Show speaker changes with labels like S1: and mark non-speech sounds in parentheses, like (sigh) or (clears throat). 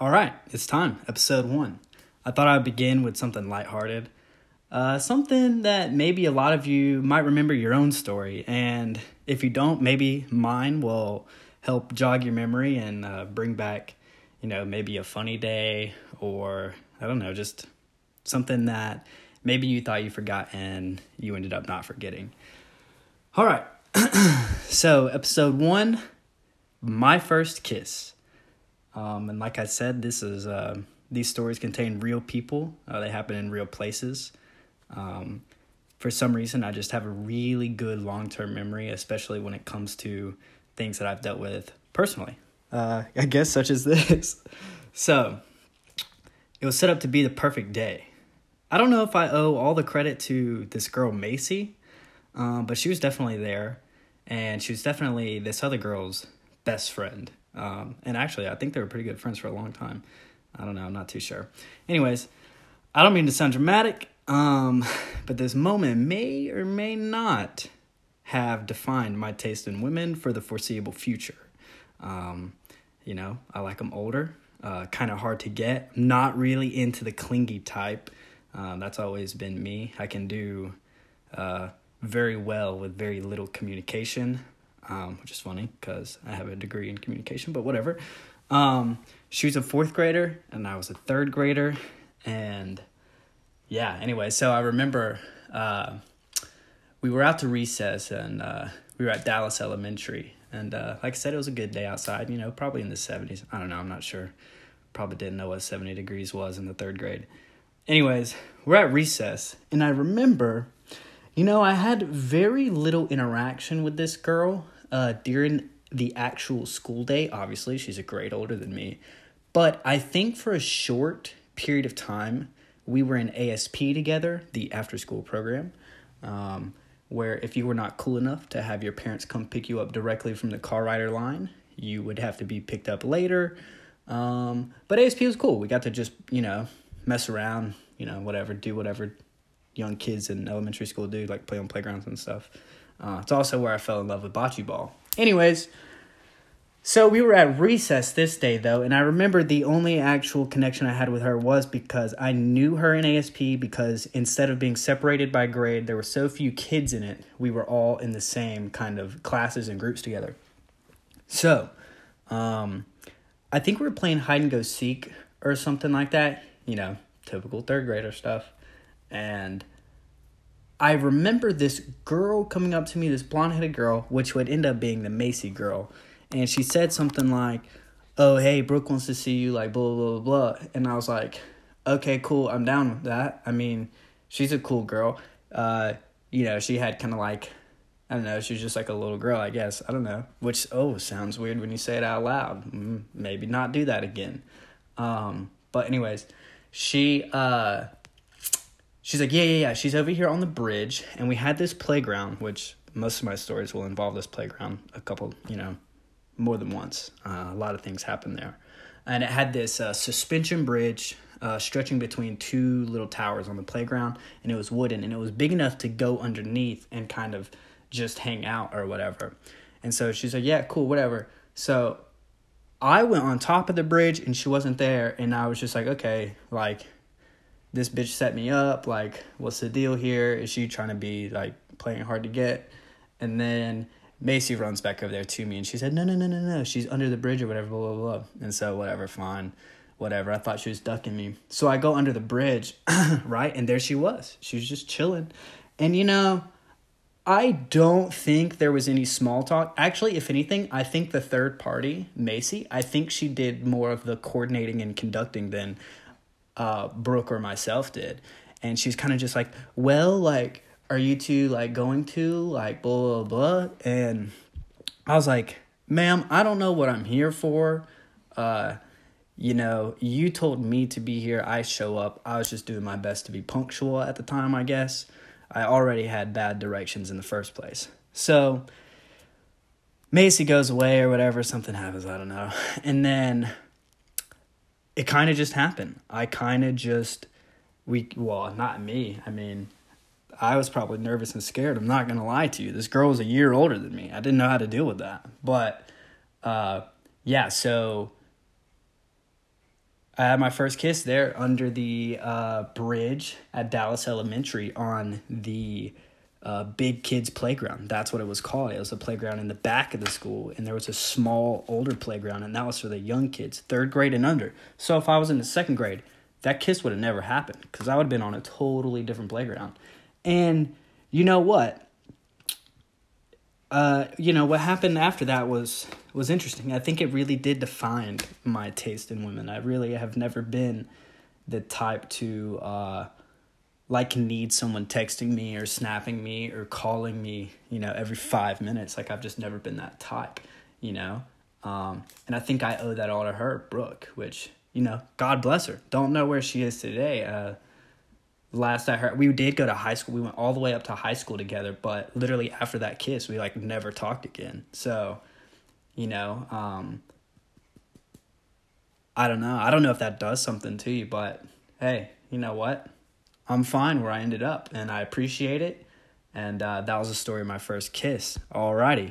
S1: All right, it's time. Episode one. I thought I'd begin with something lighthearted. Uh, something that maybe a lot of you might remember your own story. And if you don't, maybe mine will help jog your memory and uh, bring back, you know, maybe a funny day or, I don't know, just something that maybe you thought you forgot and you ended up not forgetting. All right. (clears throat) so, episode one My First Kiss. Um, and like I said, this is uh, these stories contain real people. Uh, they happen in real places. Um, for some reason, I just have a really good long term memory, especially when it comes to things that I've dealt with personally. Uh, I guess such as this. (laughs) so, it was set up to be the perfect day. I don't know if I owe all the credit to this girl Macy, um, but she was definitely there, and she was definitely this other girl's best friend. Um, and actually, I think they were pretty good friends for a long time. I don't know, I'm not too sure. Anyways, I don't mean to sound dramatic, um, (laughs) but this moment may or may not have defined my taste in women for the foreseeable future. Um, you know, I like them older, uh, kind of hard to get, not really into the clingy type. Uh, that's always been me. I can do uh, very well with very little communication um, which is funny because I have a degree in communication, but whatever. Um, she was a fourth grader and I was a third grader. And yeah, anyway, so I remember uh, we were out to recess and uh, we were at Dallas Elementary. And uh, like I said, it was a good day outside, you know, probably in the 70s. I don't know, I'm not sure. Probably didn't know what 70 degrees was in the third grade. Anyways, we're at recess and I remember you know, I had very little interaction with this girl uh, during the actual school day. Obviously, she's a grade older than me. But I think for a short period of time, we were in ASP together, the after school program, um, where if you were not cool enough to have your parents come pick you up directly from the car rider line, you would have to be picked up later. Um, but ASP was cool. We got to just, you know, mess around, you know, whatever, do whatever young kids in elementary school do, like play on playgrounds and stuff. Uh, it's also where I fell in love with bocce ball. Anyways, so we were at recess this day though, and I remember the only actual connection I had with her was because I knew her in ASP because instead of being separated by grade, there were so few kids in it, we were all in the same kind of classes and groups together. So, um, I think we were playing hide and go seek or something like that, you know, typical third grader stuff. And I remember this girl coming up to me, this blonde headed girl, which would end up being the Macy girl. And she said something like, Oh, hey, Brooke wants to see you, like, blah, blah, blah, blah. And I was like, Okay, cool, I'm down with that. I mean, she's a cool girl. Uh, you know, she had kind of like, I don't know, she was just like a little girl, I guess. I don't know. Which, oh, sounds weird when you say it out loud. Mm, maybe not do that again. Um, but, anyways, she, uh, she's like, yeah, yeah, yeah. She's over here on the bridge, and we had this playground, which most of my stories will involve this playground a couple, you know, more than once. Uh, a lot of things happen there, and it had this uh, suspension bridge uh, stretching between two little towers on the playground, and it was wooden, and it was big enough to go underneath and kind of just hang out or whatever. And so she's like, yeah, cool, whatever. So I went on top of the bridge, and she wasn't there, and I was just like, okay, like this bitch set me up. Like, what's the deal here? Is she trying to be like playing hard to get? And then Macy runs back over there to me and she said, No, no, no, no, no. She's under the bridge or whatever, blah, blah, blah. And so, whatever, fine, whatever. I thought she was ducking me. So I go under the bridge, (clears throat) right? And there she was. She was just chilling. And you know, I don't think there was any small talk. Actually, if anything, I think the third party, Macy, I think she did more of the coordinating and conducting than uh, Brooke or myself did. And she's kind of just like, well, like, are you two like going to like blah, blah, blah? And I was like, ma'am, I don't know what I'm here for. Uh, you know, you told me to be here. I show up. I was just doing my best to be punctual at the time, I guess. I already had bad directions in the first place. So Macy goes away or whatever, something happens, I don't know. And then it kind of just happened. I kind of just we well, not me. I mean, I was probably nervous and scared. I'm not gonna lie to you. This girl was a year older than me. I didn't know how to deal with that. But uh, yeah, so I had my first kiss there under the uh, bridge at Dallas Elementary on the uh, big kids playground. That's what it was called. It was a playground in the back of the school, and there was a small older playground, and that was for the young kids, third grade and under. So if I was in the second grade, that kiss would have never happened because I would have been on a totally different playground. And you know what? Uh, you know what happened after that was was interesting. I think it really did define my taste in women. I really have never been the type to uh, like need someone texting me or snapping me or calling me, you know, every five minutes. Like I've just never been that type, you know. Um, and I think I owe that all to her, Brooke, which you know, God bless her. Don't know where she is today. Uh, last I heard, we did go to high school. We went all the way up to high school together, but literally after that kiss, we like never talked again. So, you know, um, I don't know. I don't know if that does something to you, but hey, you know what? I'm fine where I ended up, and I appreciate it. And uh, that was the story of my first kiss. Alrighty.